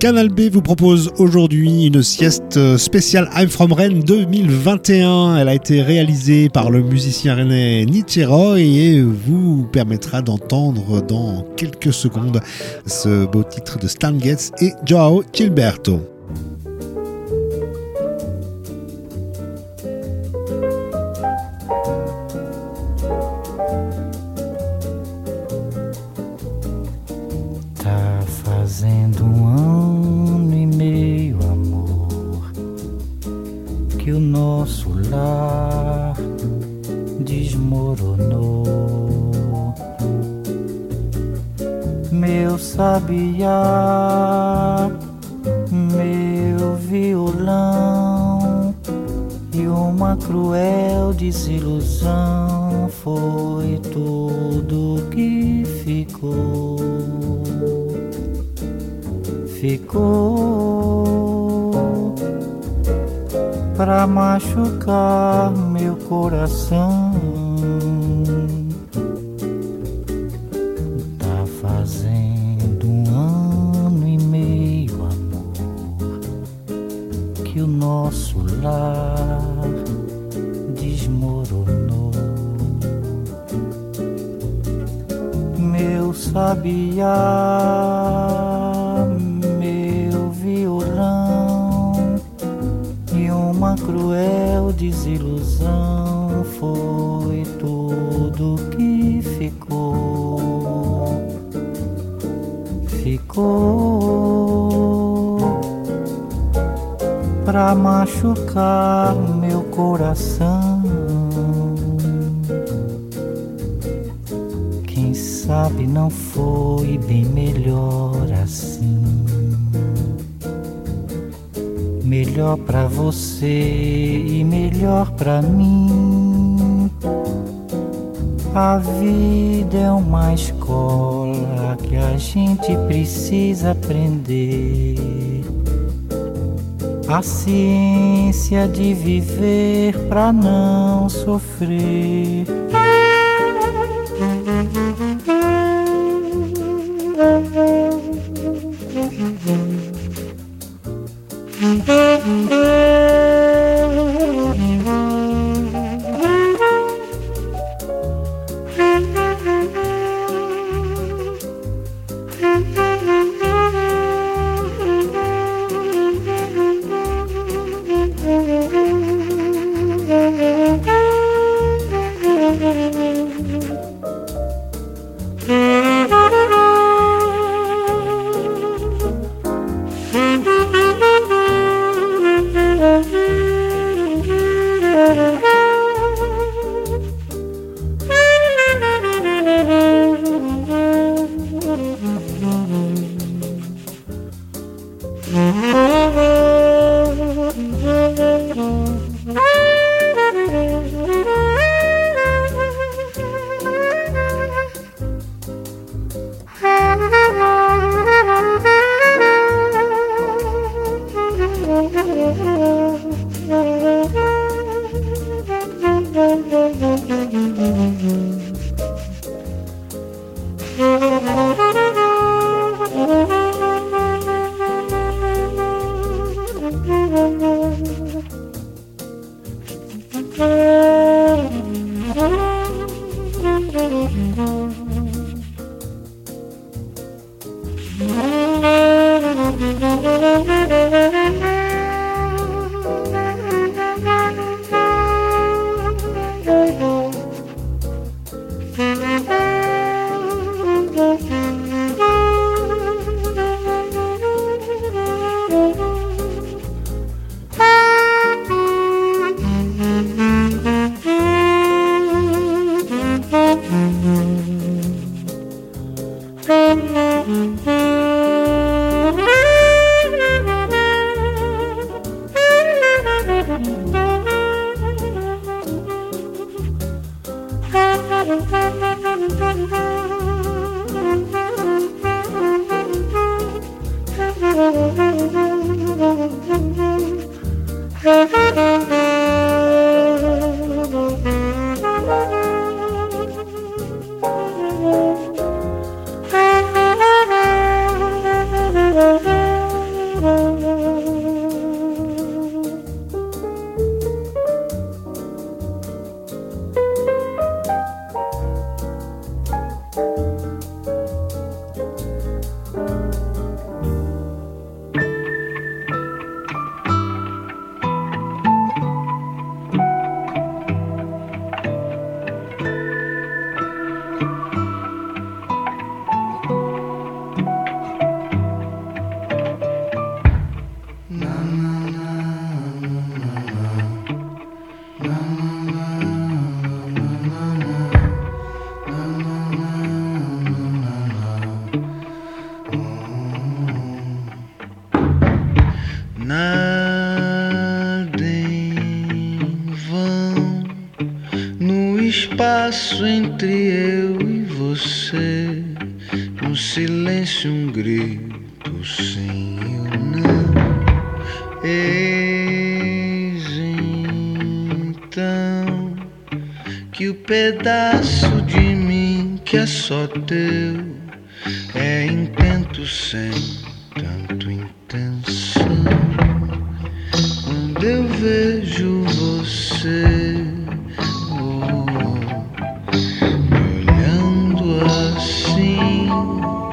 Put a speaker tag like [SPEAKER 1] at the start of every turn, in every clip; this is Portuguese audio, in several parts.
[SPEAKER 1] Canal B vous propose aujourd'hui une sieste spéciale I'm From Rennes 2021. Elle a été réalisée par le musicien rennais Roy et vous permettra d'entendre dans quelques secondes ce beau titre de Stan Getz et Joao Gilberto.
[SPEAKER 2] Machucar meu coração. Desilusão foi tudo que ficou. Ficou pra machucar meu coração. sabe, não foi bem melhor assim. Melhor para você e melhor para mim. A vida é uma escola que a gente precisa aprender. A ciência de viver para não sofrer
[SPEAKER 3] Amen.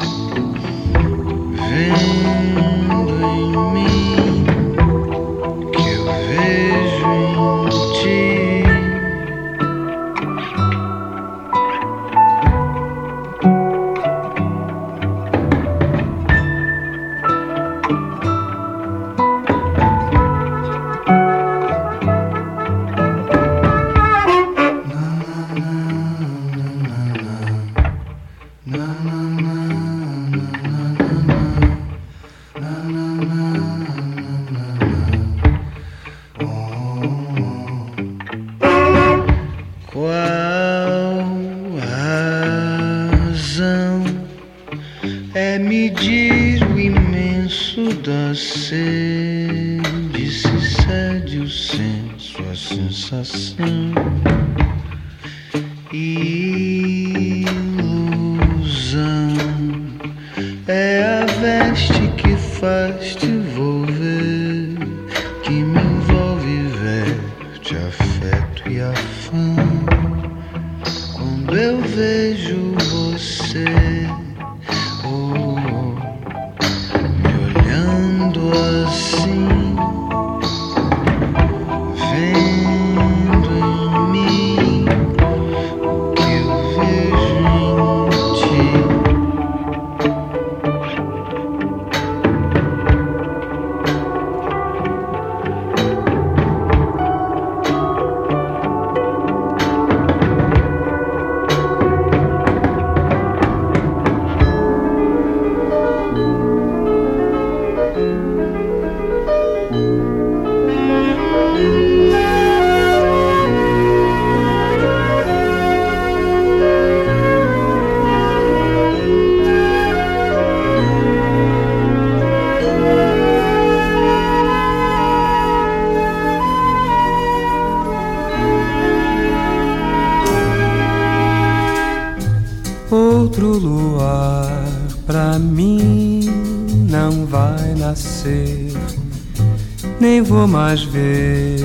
[SPEAKER 4] Mais ver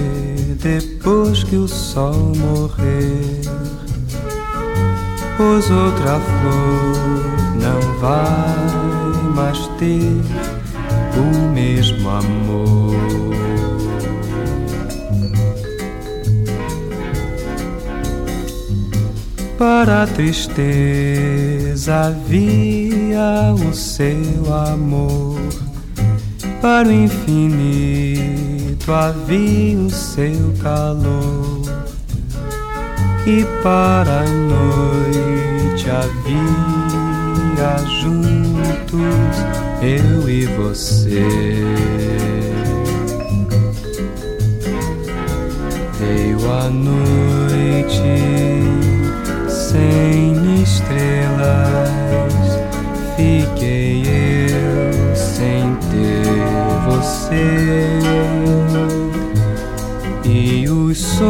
[SPEAKER 4] depois que o sol morrer. Pois outra flor não vai mais ter o mesmo amor. Para a tristeza havia o seu amor, para o infinito havia o seu calor e para a noite havia juntos eu e você. Veio a noite sem estrelas, fiquei eu sem ter você os sonhos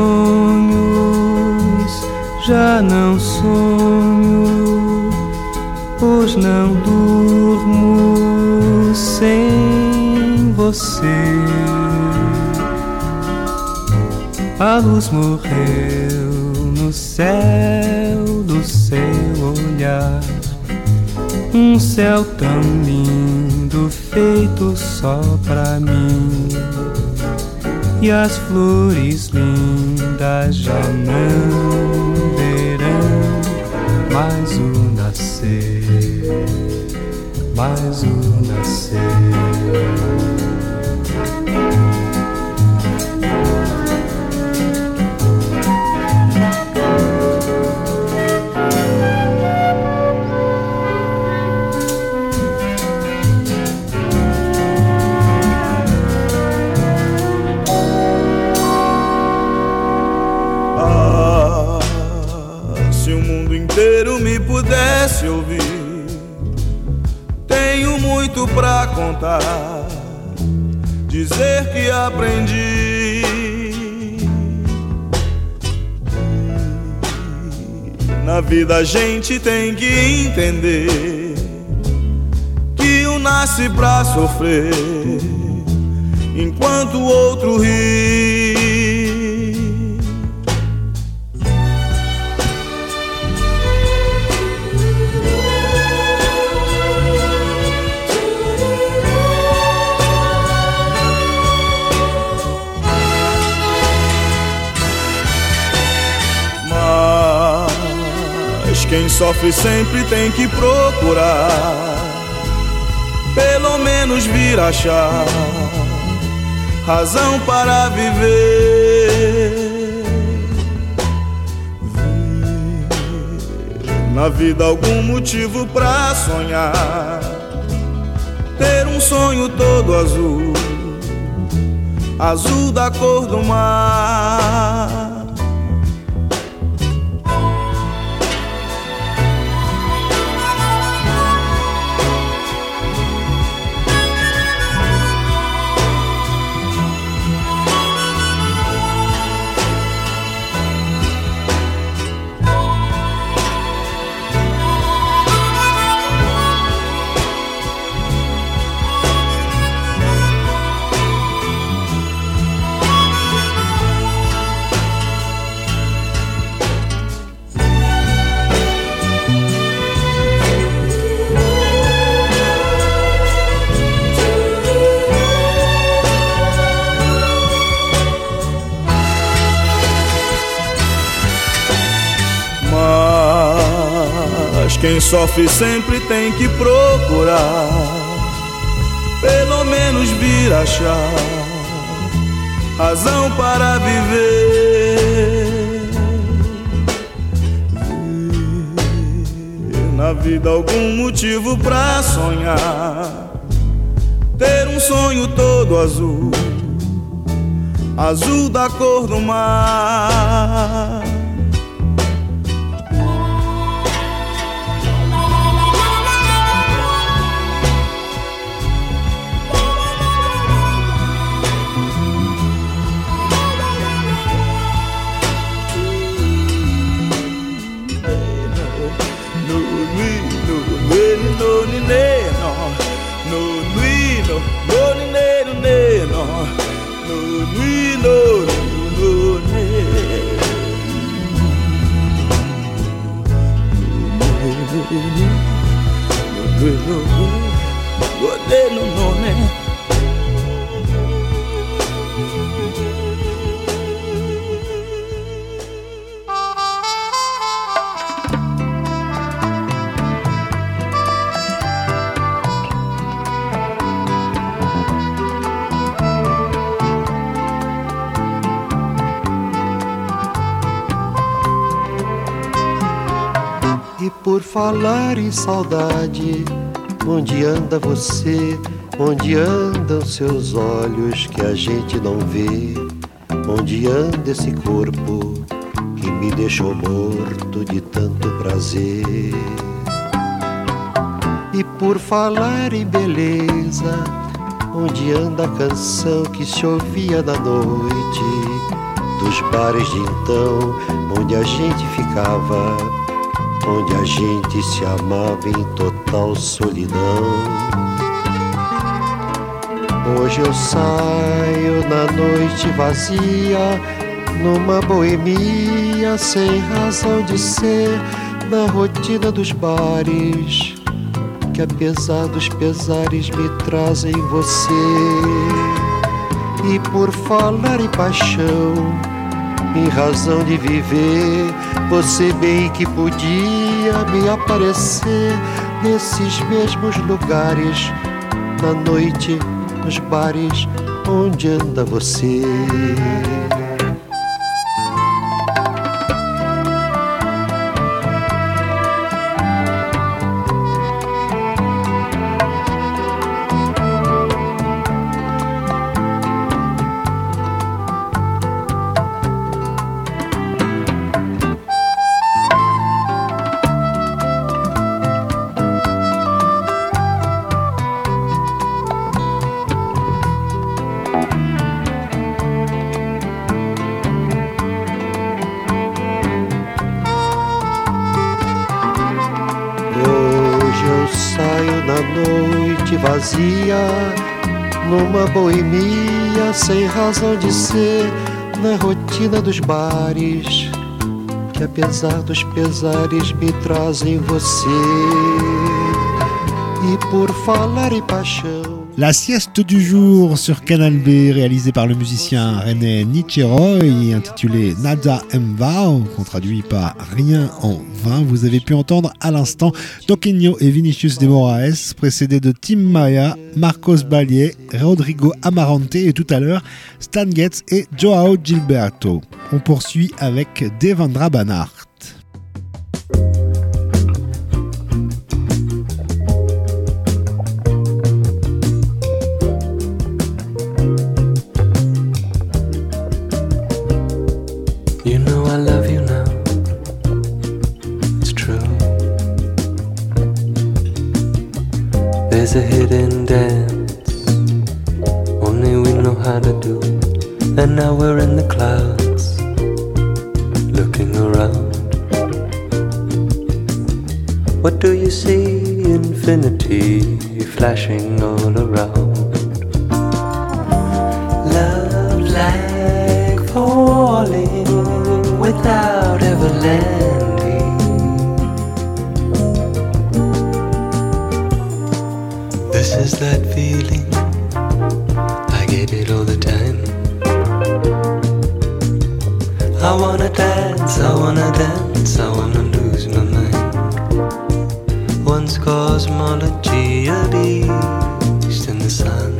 [SPEAKER 4] já não sonho, pois não durmo sem você. A luz morreu no céu do seu olhar, um céu tão lindo feito só pra mim e as flores lindas já não verão mais o nascer, mais o nascer. pudesse ouvir.
[SPEAKER 5] Tenho muito pra contar, dizer que aprendi. Na vida a gente tem que entender que um nasce pra sofrer, enquanto o outro ri. Sofre sempre tem que procurar, pelo menos vir achar razão para viver. Ver na vida algum motivo para sonhar, ter um sonho todo azul, azul da cor do mar. Sofre sempre tem que procurar, pelo menos vir achar razão para viver. Ver na vida algum motivo para sonhar, ter um sonho todo azul, azul da cor do mar. no ni ne no no nui no no ni ne no ne no no nui no no ne no no no no no no
[SPEAKER 6] falar em saudade, onde anda você? Onde andam seus olhos que a gente não vê? Onde anda esse corpo que me deixou morto de tanto prazer? E por falar em beleza, onde anda a canção que se ouvia na noite? Dos bares de então, onde a gente ficava onde a gente se amava em total solidão. Hoje eu saio na noite vazia, numa boemia sem razão de ser, na rotina dos bares, que apesar dos pesares me trazem você. E por falar em paixão, em razão de viver, você bem que podia me aparecer nesses mesmos lugares, na noite, nos bares, onde anda você. Noite vazia, numa boemia sem razão de ser, na rotina dos bares, que apesar dos pesares me trazem você. E por falar em paixão.
[SPEAKER 1] La sieste du jour sur Canal B, réalisée par le musicien René Nicheroy, intitulée Nada Mvao, qu'on traduit par Rien en vain. Vous avez pu entendre à l'instant Toquinho et Vinicius de Moraes, précédés de Tim Maya, Marcos Balier, Rodrigo Amarante et tout à l'heure Stan Getz et Joao Gilberto. On poursuit avec Devendra Banhart.
[SPEAKER 7] And now we're in the clouds, looking around. What do you see? Infinity flashing all around. Love like falling without ever landing. This is that feeling? I get it all the time. Wanna dance, I wanna dance, I wanna lose my mind. Once cosmology, a beast in the sun.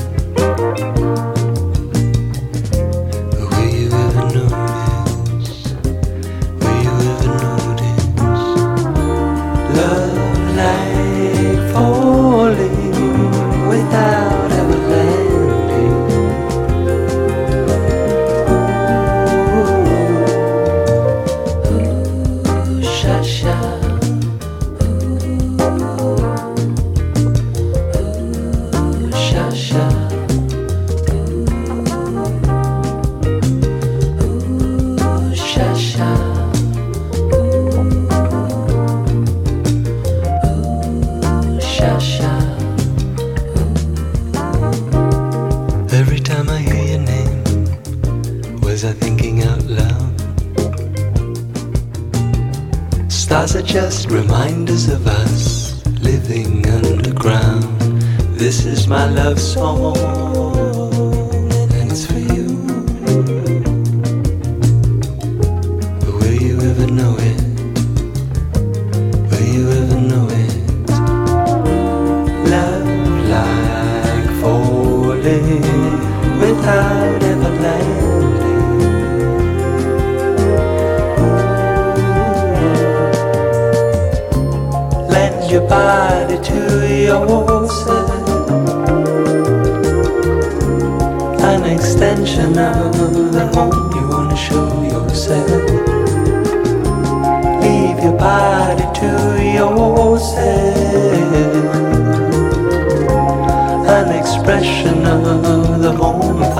[SPEAKER 8] your body to yourself. An extension of the home you
[SPEAKER 9] wanna show yourself. Leave your body to yourself. An expression of the
[SPEAKER 10] home.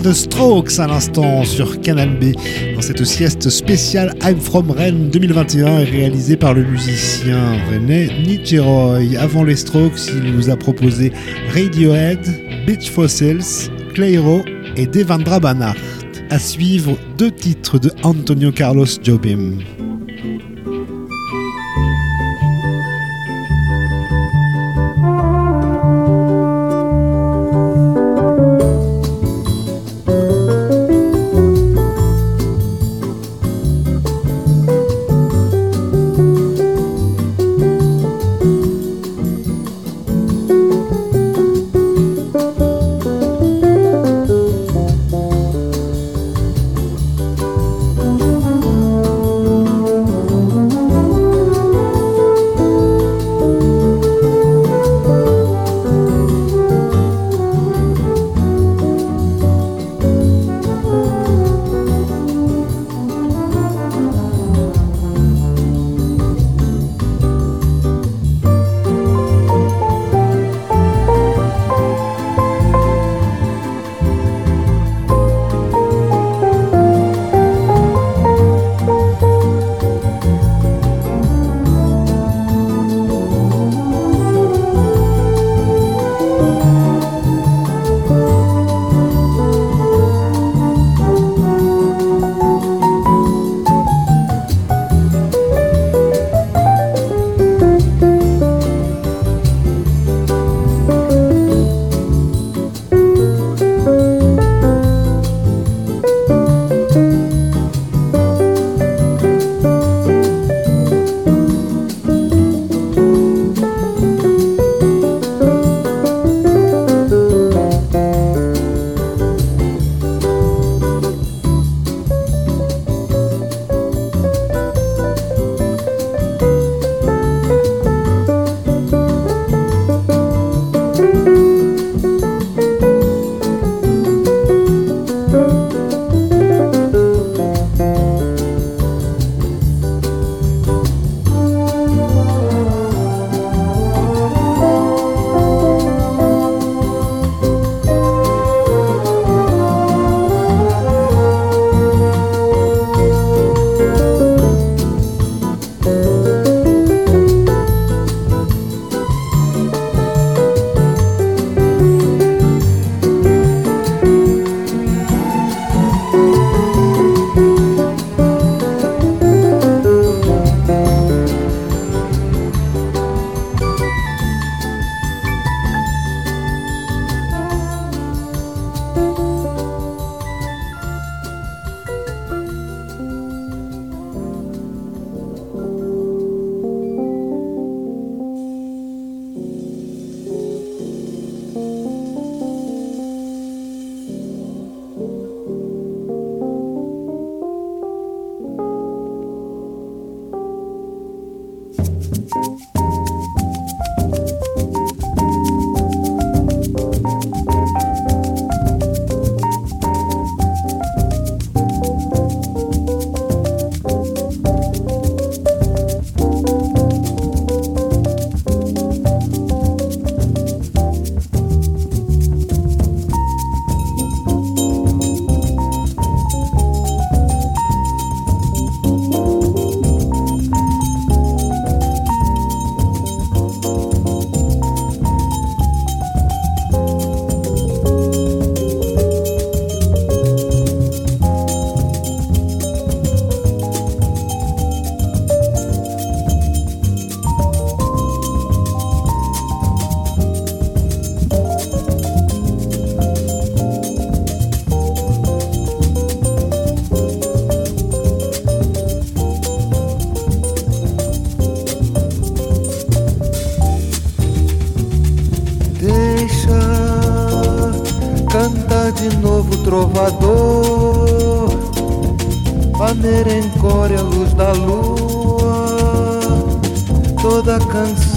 [SPEAKER 10] The Strokes à l'instant sur Canal B dans cette sieste spéciale I'm From Rennes 2021 réalisée par le musicien René Nicheroy. Avant les Strokes, il nous a proposé Radiohead, Beach Fossils, Clairo et Devendra Banhart. À suivre deux titres de Antonio Carlos Jobim.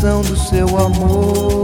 [SPEAKER 11] do seu amor.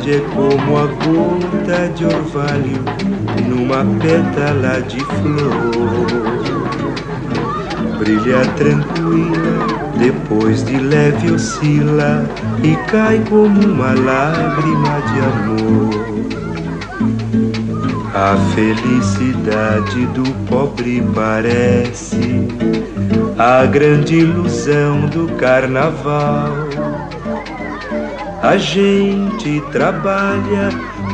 [SPEAKER 11] Felicidade é como a gota de orvalho numa pétala de flor. Brilha tranquila, depois de leve oscila e cai como uma lágrima de amor. A felicidade do pobre parece a grande ilusão do carnaval. A gente trabalha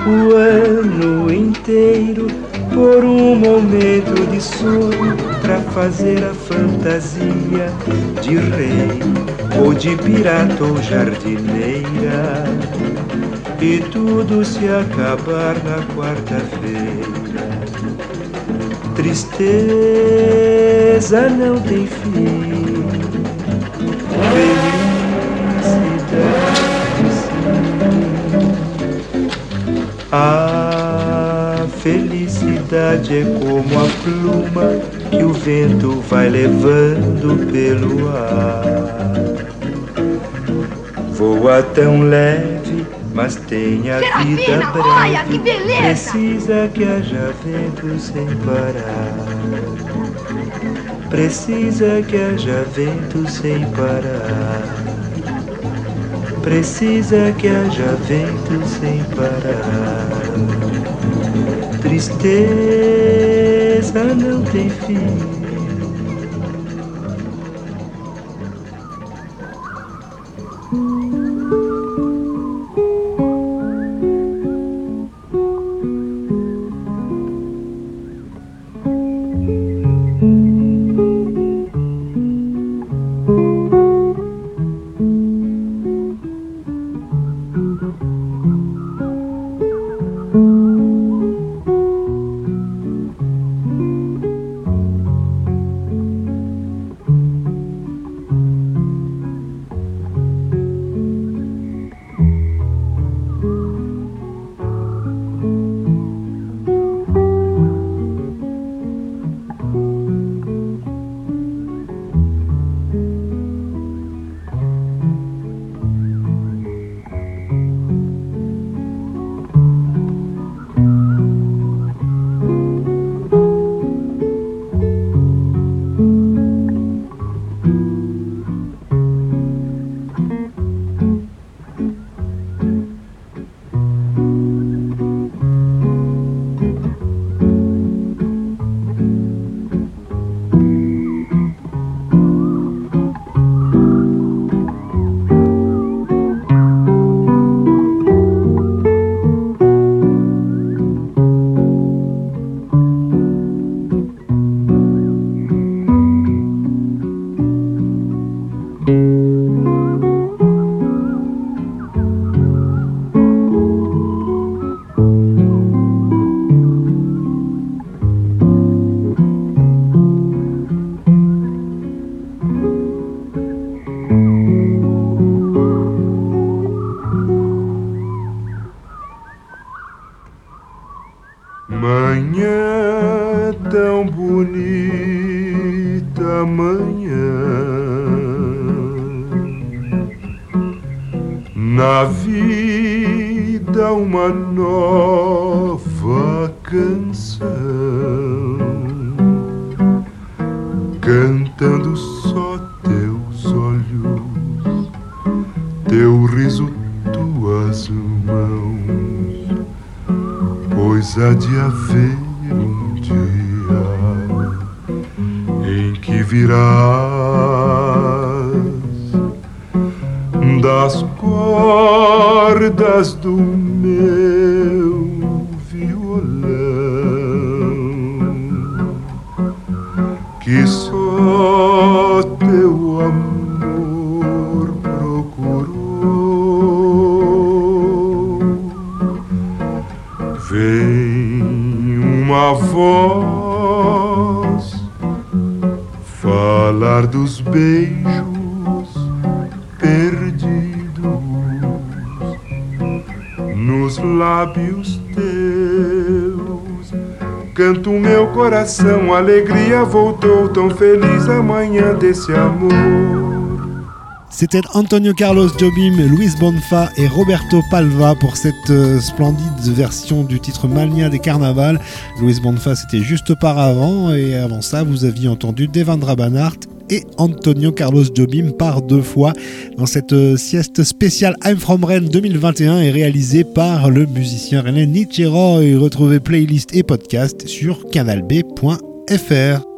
[SPEAKER 11] o ano inteiro por um momento de sono para fazer a fantasia de rei ou de pirata ou jardineira. E tudo se acabar na quarta-feira. Tristeza não tem fim. Felicidade A felicidade é como a pluma que o vento vai levando pelo ar. Voa tão leve, mas tem a vida
[SPEAKER 12] Serafina,
[SPEAKER 11] breve.
[SPEAKER 12] olha que beleza!
[SPEAKER 11] Precisa que haja vento sem parar. Precisa que haja vento sem parar. Precisa que haja vento sem parar. Tristeza não tem fim. Nova canção, cantando só teus olhos, teu riso, tuas mãos pois há de haver um dia em que virás das cordas do meu violão que só teu amor procurou. Vem uma voz
[SPEAKER 13] falar dos beijos lábios teus. Canto meu coração, alegria voltou, tão feliz a manhã desse amor.
[SPEAKER 1] C'était Antonio Carlos Jobim, Luis Bonfa et Roberto Palva pour cette euh, splendide version du titre Malien des Carnavals. Luis Bonfa c'était juste auparavant et avant ça vous aviez entendu Devendra Banhart et Antonio Carlos Jobim par deux fois dans cette euh, sieste spéciale I'm From Rennes 2021 et réalisée par le musicien rennais Nichiro et retrouvez playlist et podcast sur canalb.fr.